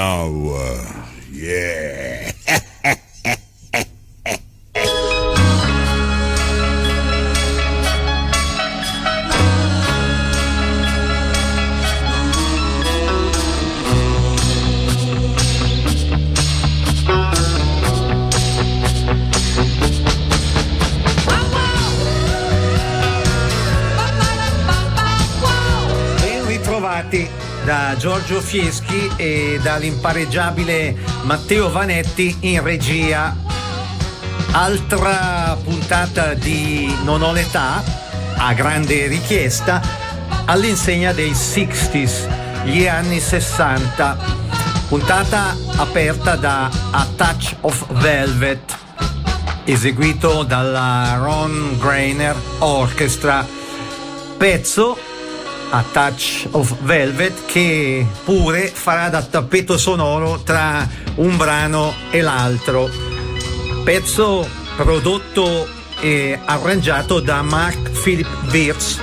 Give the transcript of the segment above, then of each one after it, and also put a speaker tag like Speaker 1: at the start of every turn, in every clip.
Speaker 1: now.
Speaker 2: Fieschi e dall'impareggiabile Matteo Vanetti in regia. Altra puntata di Non ho l'età, a grande richiesta, all'insegna dei 60s, gli anni 60. Puntata aperta da A Touch of Velvet, eseguito dalla Ron Grainer Orchestra. Pezzo a Touch of Velvet che pure farà da tappeto sonoro tra un brano e l'altro. Pezzo prodotto e arrangiato da Mark Philip Wirtz,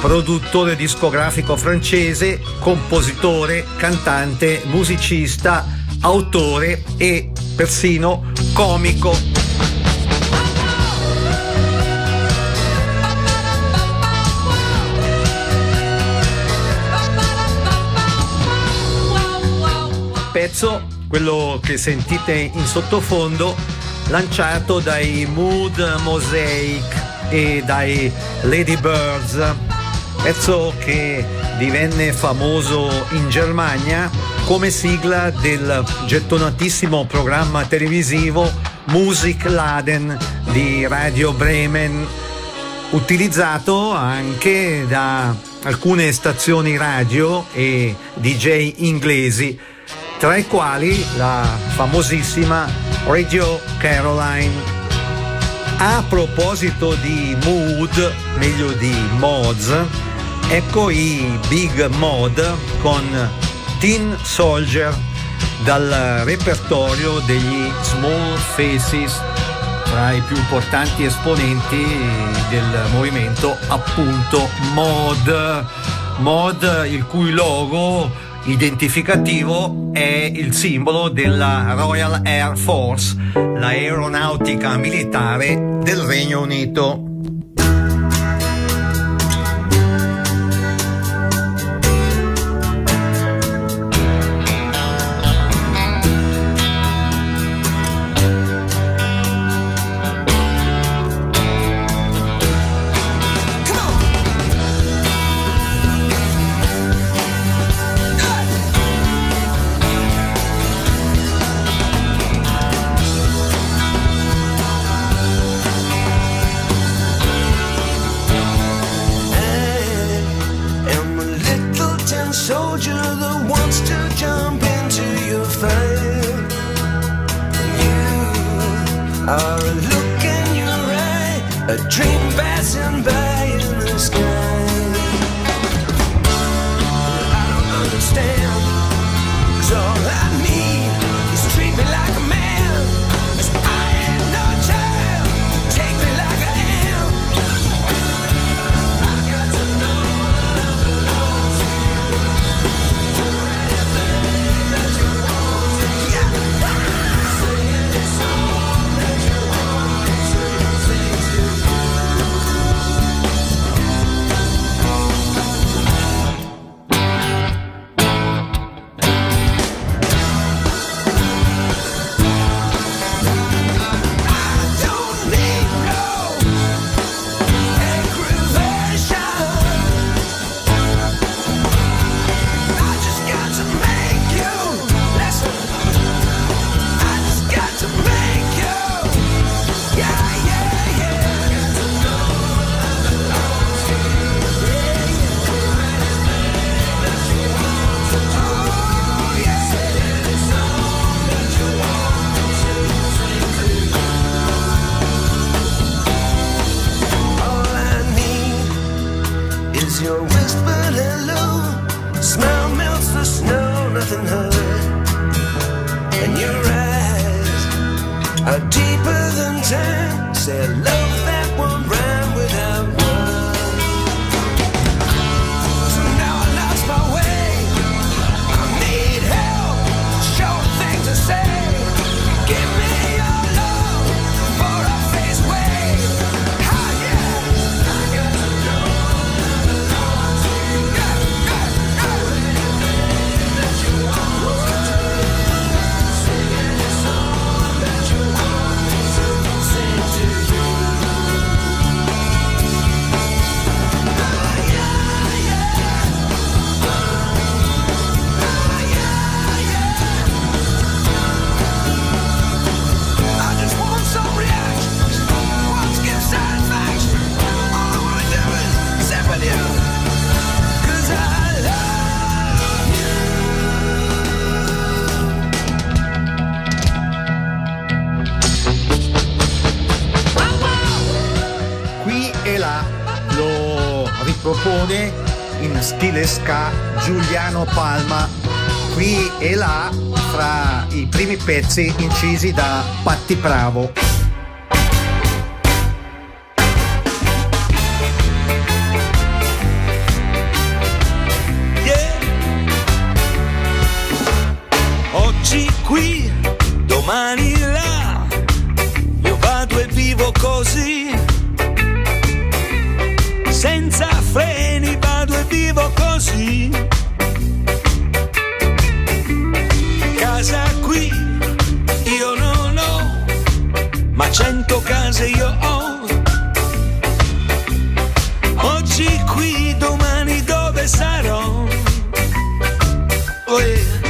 Speaker 2: produttore discografico francese, compositore, cantante, musicista, autore e persino comico. Pezzo, quello che sentite in sottofondo, lanciato dai Mood Mosaic e dai Lady Birds, pezzo che divenne famoso in Germania come sigla del gettonatissimo programma televisivo Music Laden di Radio Bremen, utilizzato anche da alcune stazioni radio e DJ inglesi tra i quali la famosissima Radio Caroline. A proposito di mood, meglio di mods, ecco i Big Mod con Teen Soldier dal repertorio degli Small Faces, tra i più importanti esponenti del movimento appunto mod. Mod il cui logo identificativo è il simbolo della Royal Air Force, l'aeronautica militare del Regno Unito.
Speaker 3: Soldier that wants to jump into your fire. You are a look in your eye, a dream passing by
Speaker 2: pezzi incisi da Patti Bravo.
Speaker 4: case io ho. Oggi qui, domani dove sarò? Oh yeah.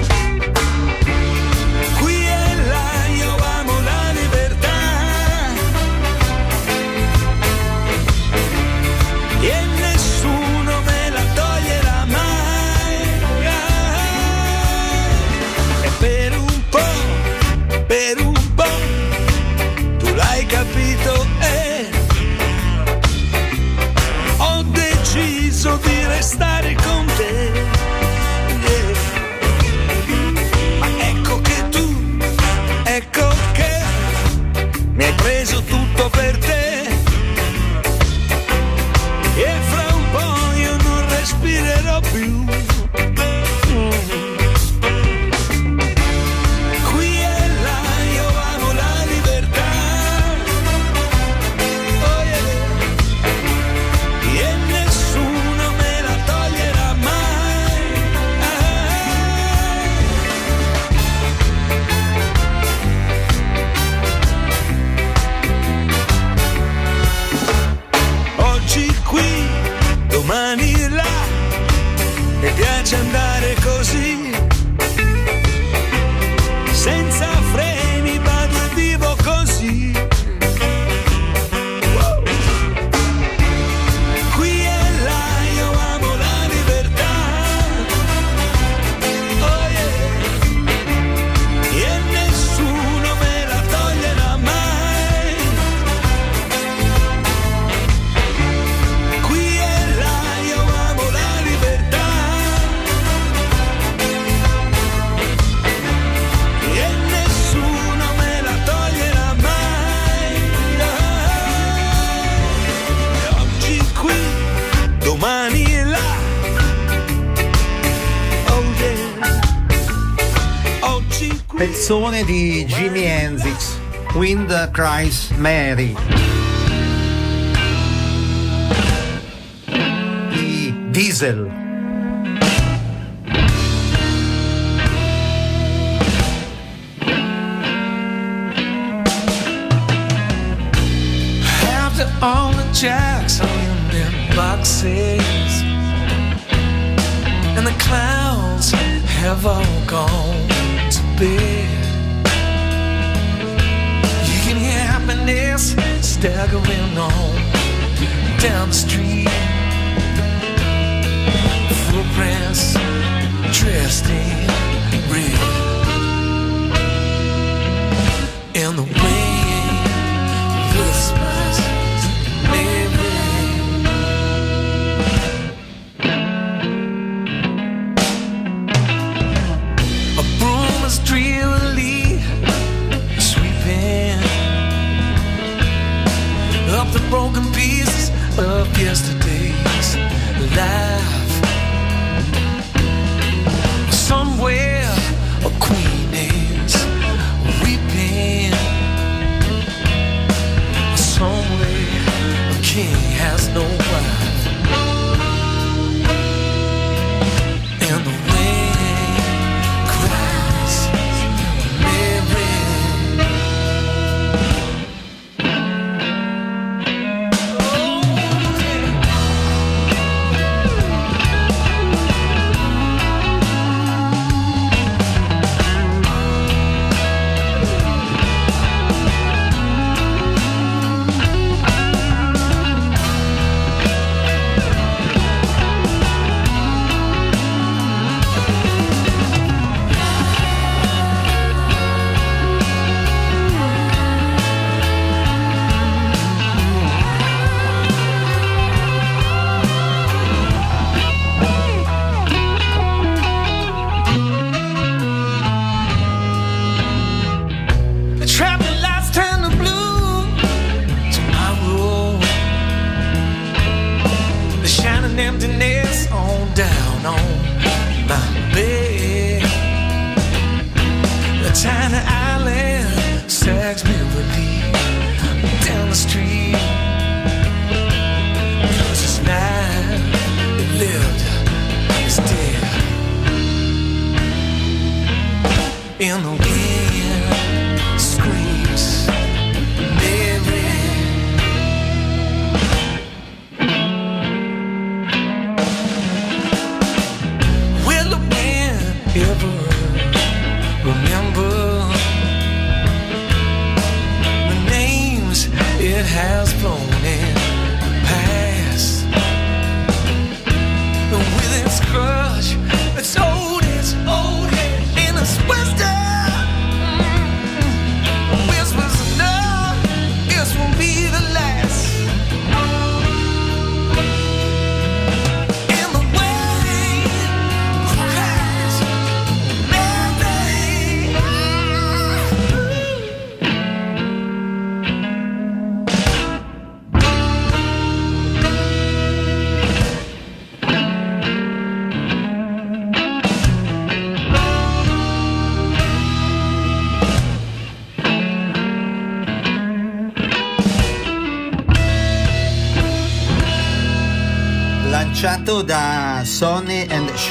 Speaker 4: canzone di
Speaker 2: Jimi Hendrix, Wind Cries Mary. Di Diesel.
Speaker 4: jacks on their boxes, and the clouds have all gone to bed. kids staggering on down the street. Footprints dressed in red. And the wind.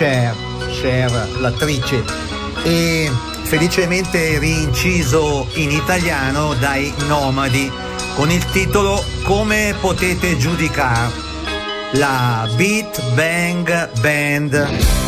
Speaker 5: Cher, Cher l'attrice, e felicemente rinciso in italiano dai Nomadi con il titolo Come potete giudicare la Beat Bang Band.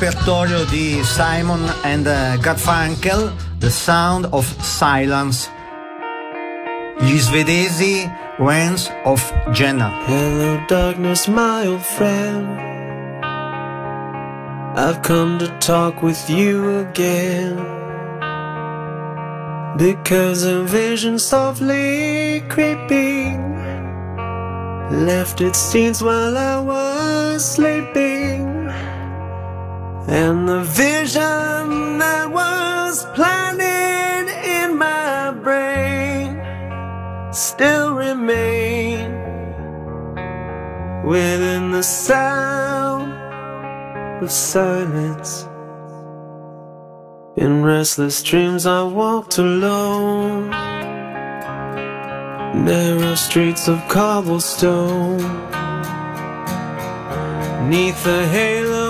Speaker 2: Repertorio di Simon and eh, Garfunkel, The Sound of Silence. Gli svedesi Wens of Jenna.
Speaker 3: Hello, darkness, my old friend. I've come to talk with you again. Because a vision softly creeping left its scenes while I was sleeping. And the vision that was planted in my brain still remain within the sound of silence. In restless dreams, I walked alone. Narrow streets of cobblestone. Neath the halo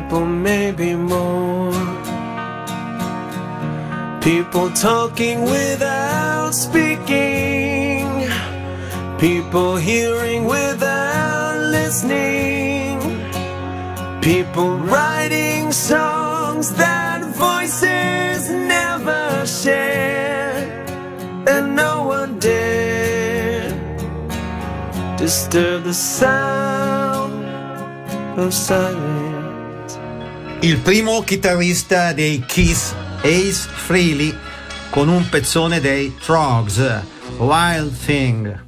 Speaker 3: People, maybe more. People talking without speaking. People hearing without listening. People writing songs that voices never share. And no one dare disturb the sound of silence.
Speaker 2: Il primo chitarrista dei Kiss, Ace Frehley, con un pezzone dei Trogs, Wild Thing.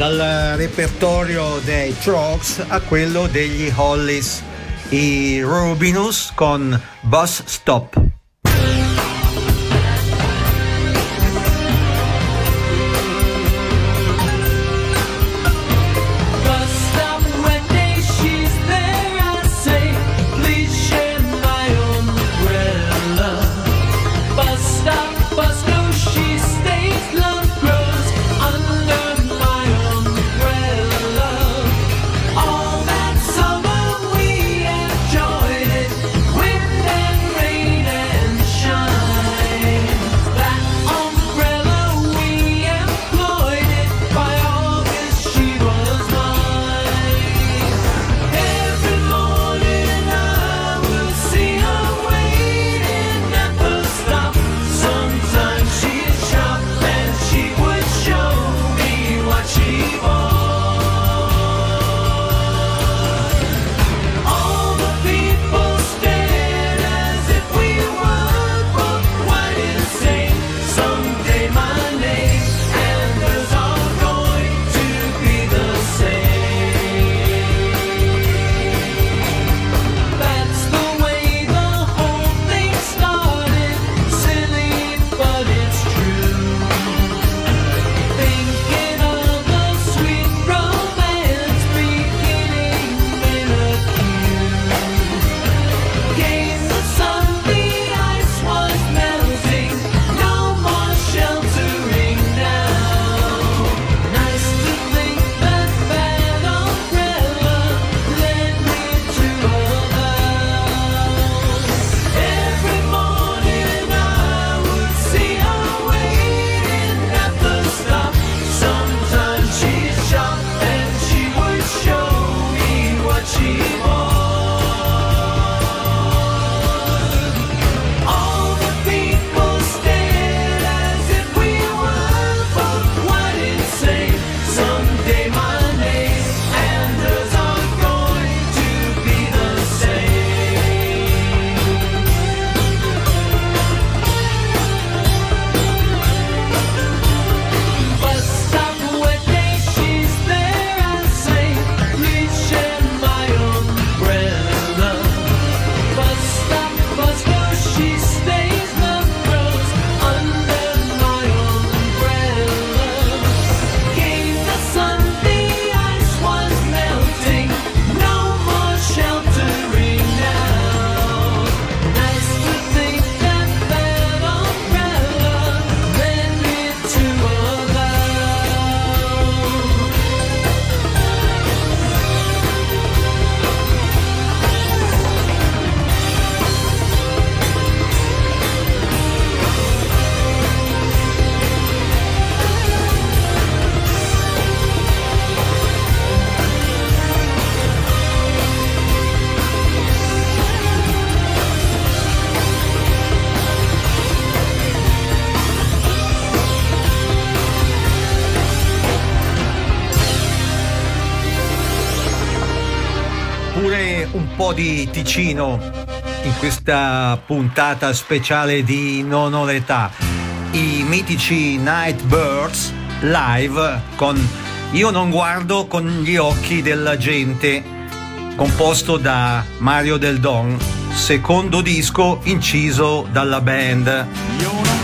Speaker 6: dal repertorio dei Trucks a quello degli Hollies, i Rubinus con Bus Stop. po' di Ticino in questa puntata speciale di Non ho l'età. I mitici Nightbirds live con Io non guardo con gli occhi della gente, composto da Mario Del Don, secondo disco inciso dalla band.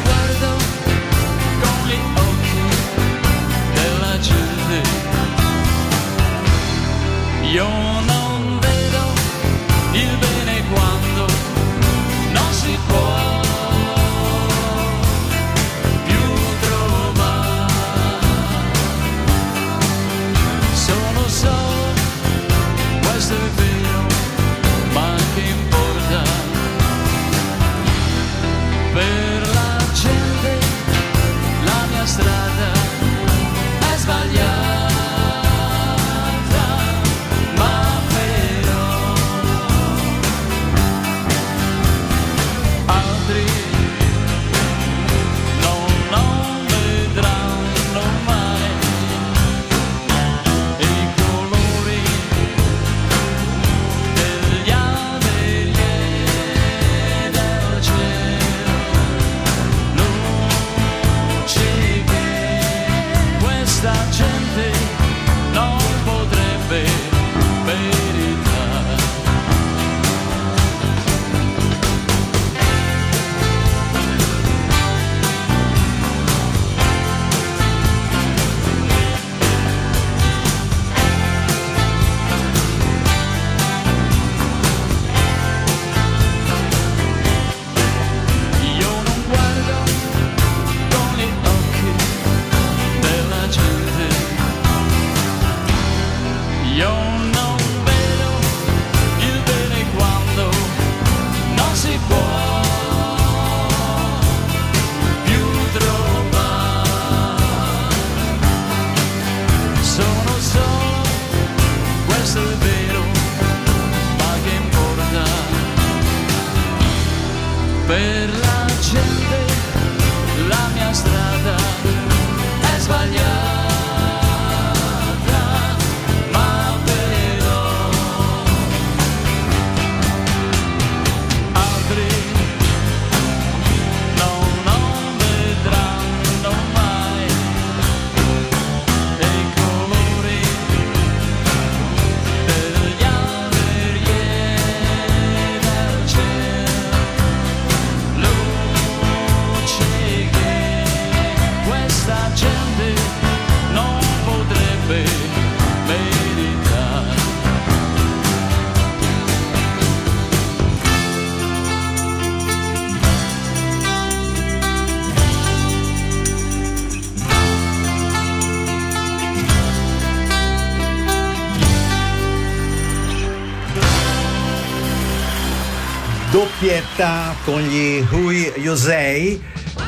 Speaker 7: diretta con gli
Speaker 2: Hui Yosei,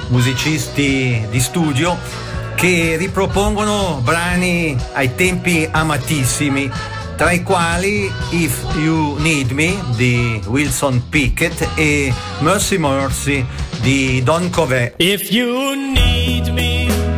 Speaker 2: musicisti di studio, che ripropongono brani ai tempi amatissimi, tra i quali If You Need Me di Wilson Pickett e Mercy Mercy di Don Covey.
Speaker 8: If you need me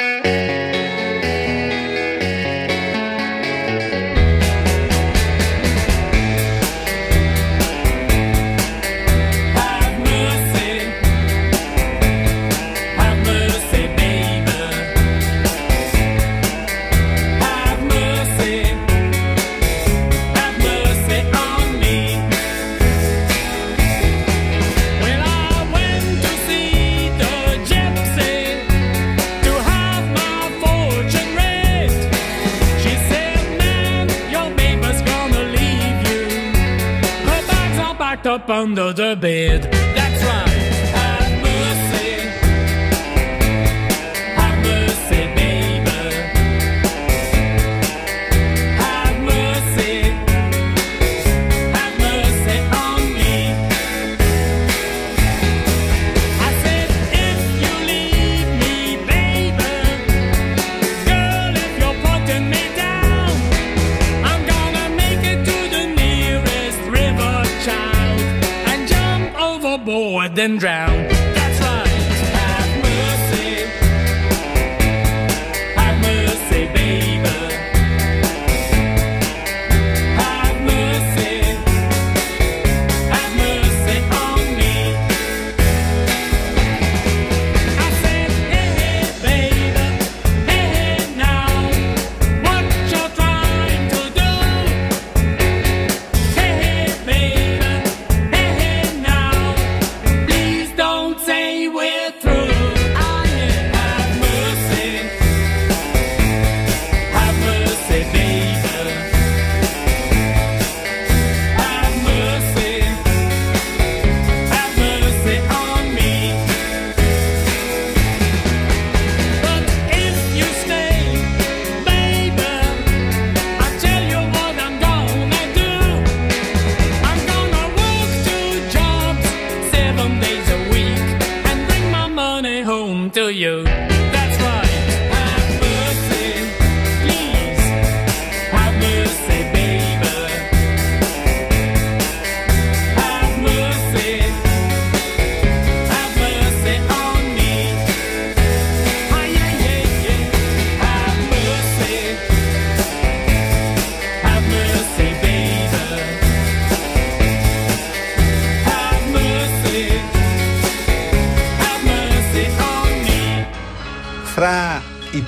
Speaker 8: and drown.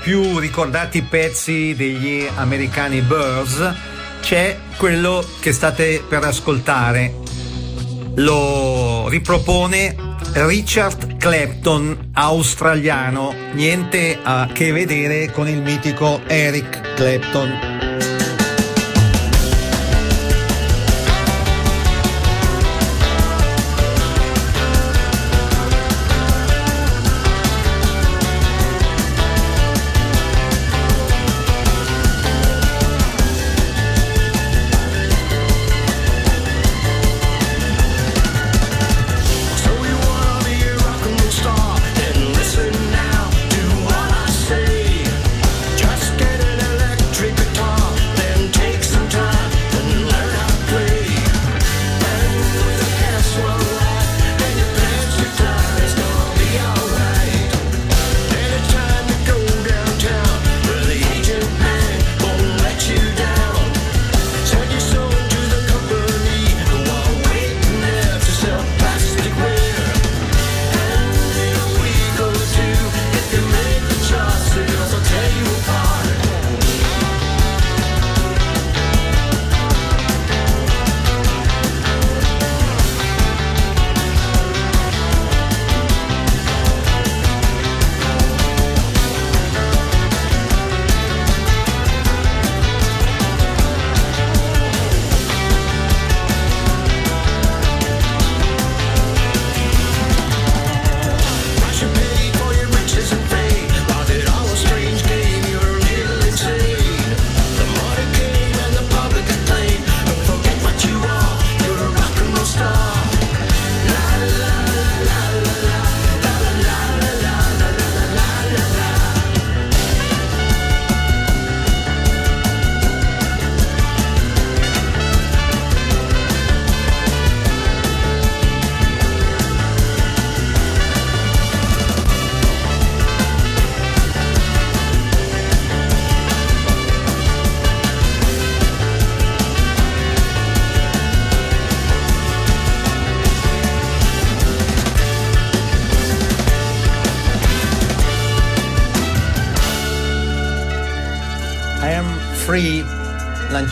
Speaker 9: più ricordati pezzi degli americani Birds c'è quello che state per ascoltare. Lo ripropone Richard Clapton, australiano, niente a che vedere con il mitico Eric Clapton.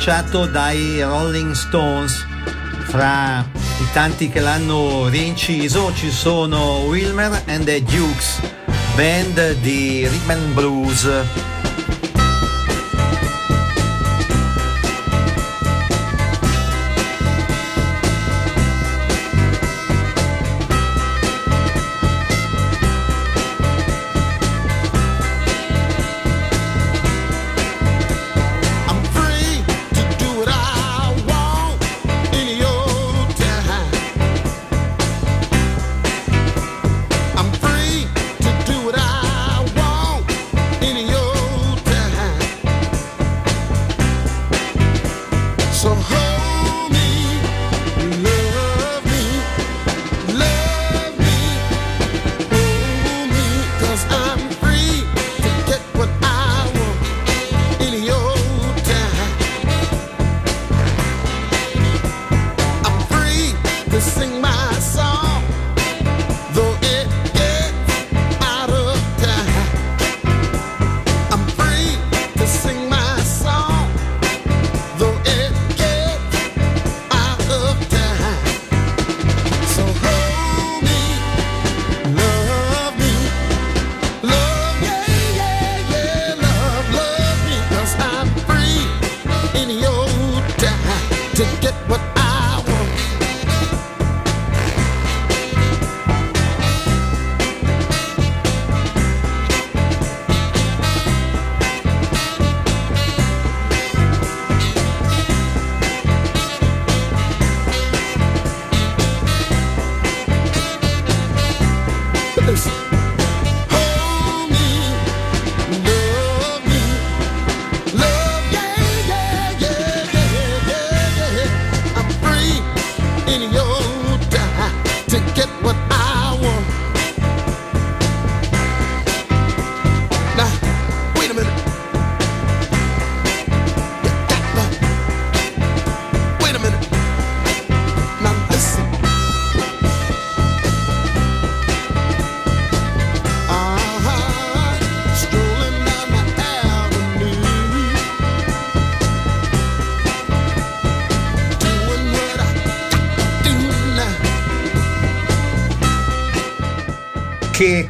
Speaker 9: lanciato dai Rolling Stones. Fra i tanti che l'hanno rinciso ci sono Wilmer and the Dukes, band di rhythm and blues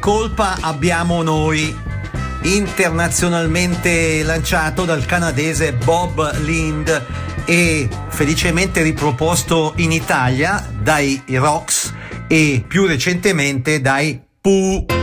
Speaker 10: colpa abbiamo noi? Internazionalmente lanciato dal canadese Bob Lind e felicemente riproposto in Italia dai Rocks e più recentemente dai Pooh.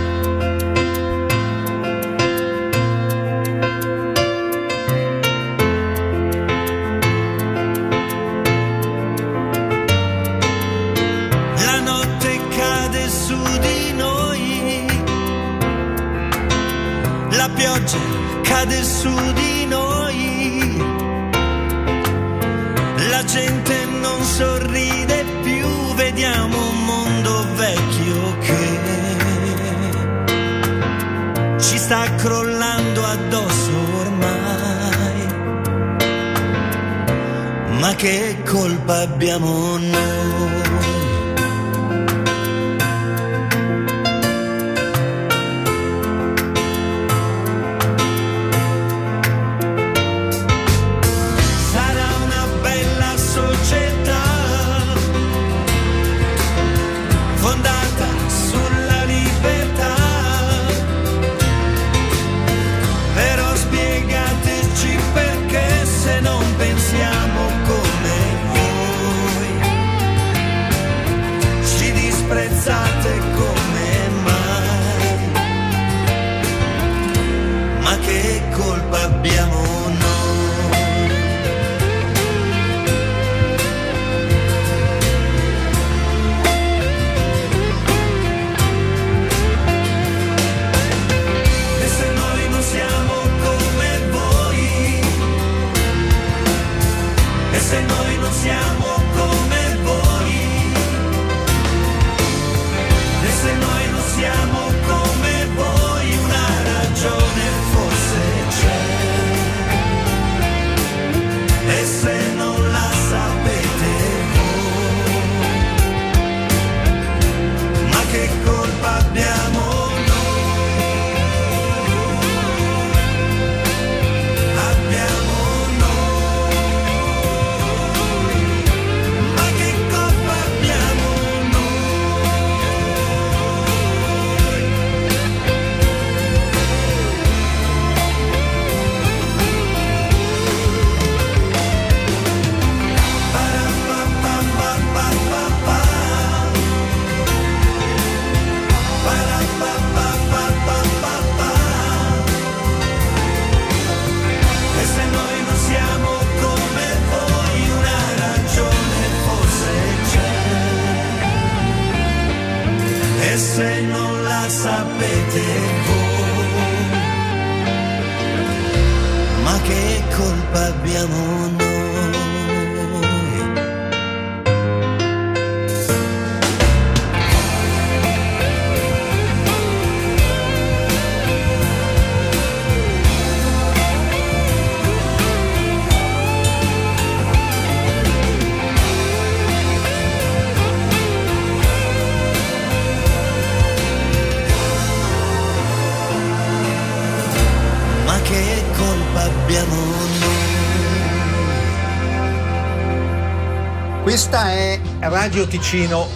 Speaker 10: Questa è Radio Ticino.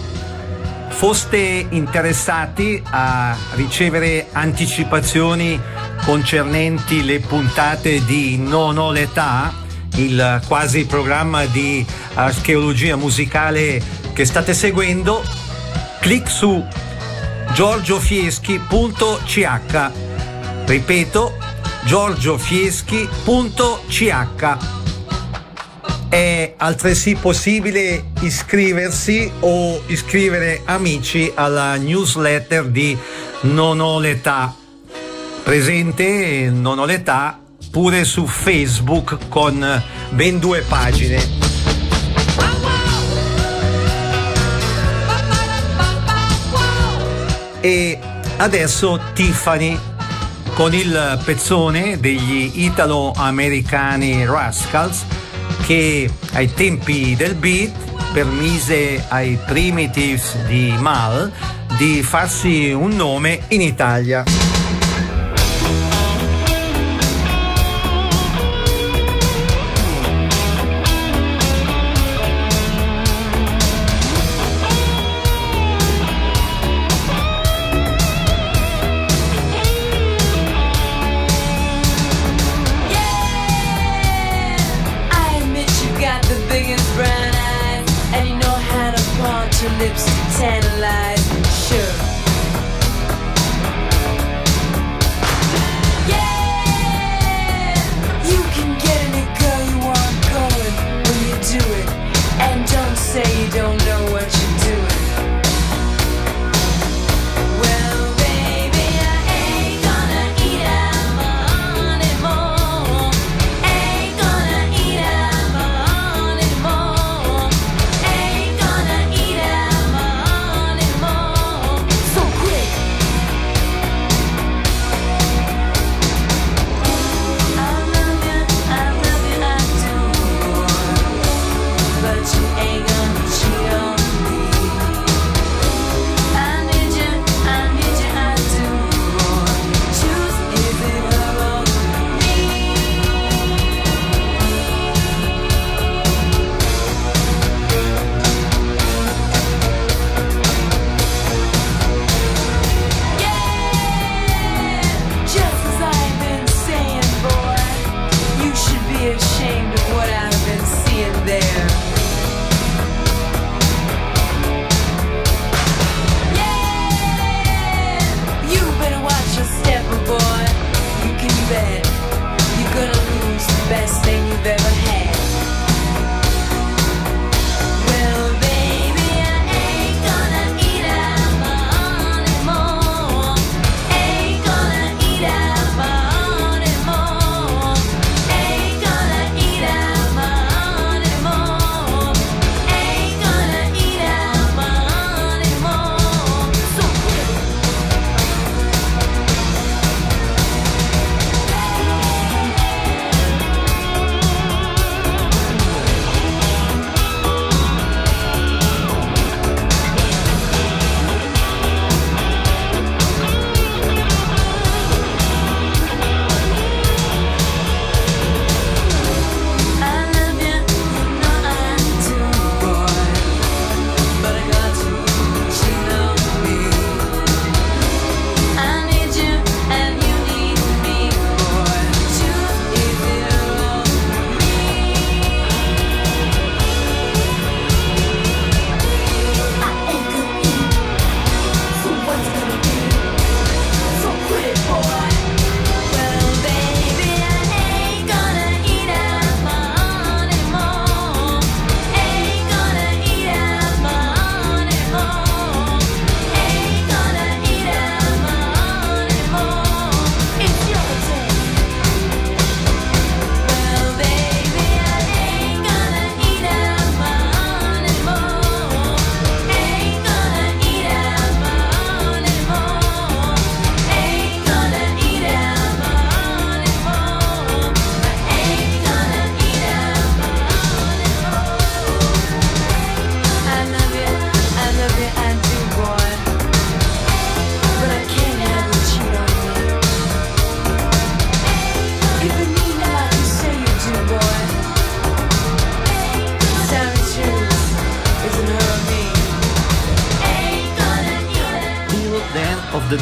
Speaker 10: Foste interessati a ricevere anticipazioni concernenti le puntate di Non ho l'età, il quasi programma di archeologia musicale che state seguendo? Clic su giorgiofieschi.ch Ripeto, giorgiofieschi.ch È altresì possibile iscriversi o iscrivere amici alla newsletter di Non ho l'età. Presente Non ho l'età pure su Facebook con ben due pagine. E adesso Tiffany con il pezzone degli italo-americani Rascals che ai tempi del beat permise ai primitives di Mal di farsi un nome in Italia.
Speaker 2: lips.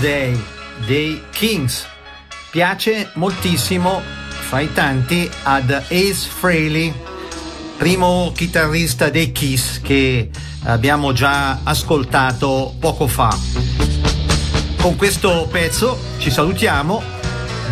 Speaker 2: Day dei Kings. Piace moltissimo fra i tanti ad Ace Frehley, primo chitarrista dei Kiss che abbiamo già ascoltato poco fa. Con questo pezzo ci salutiamo.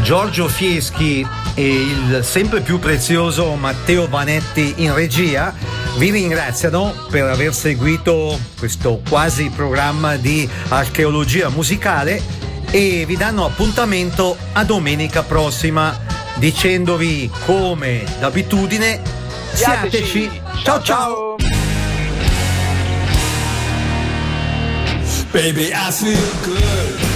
Speaker 2: Giorgio Fieschi e il sempre più prezioso Matteo Vanetti in regia vi ringraziano per aver seguito questo quasi programma di archeologia musicale e vi danno appuntamento a domenica prossima dicendovi come d'abitudine siateci. Ciao ciao.
Speaker 11: Baby, I feel good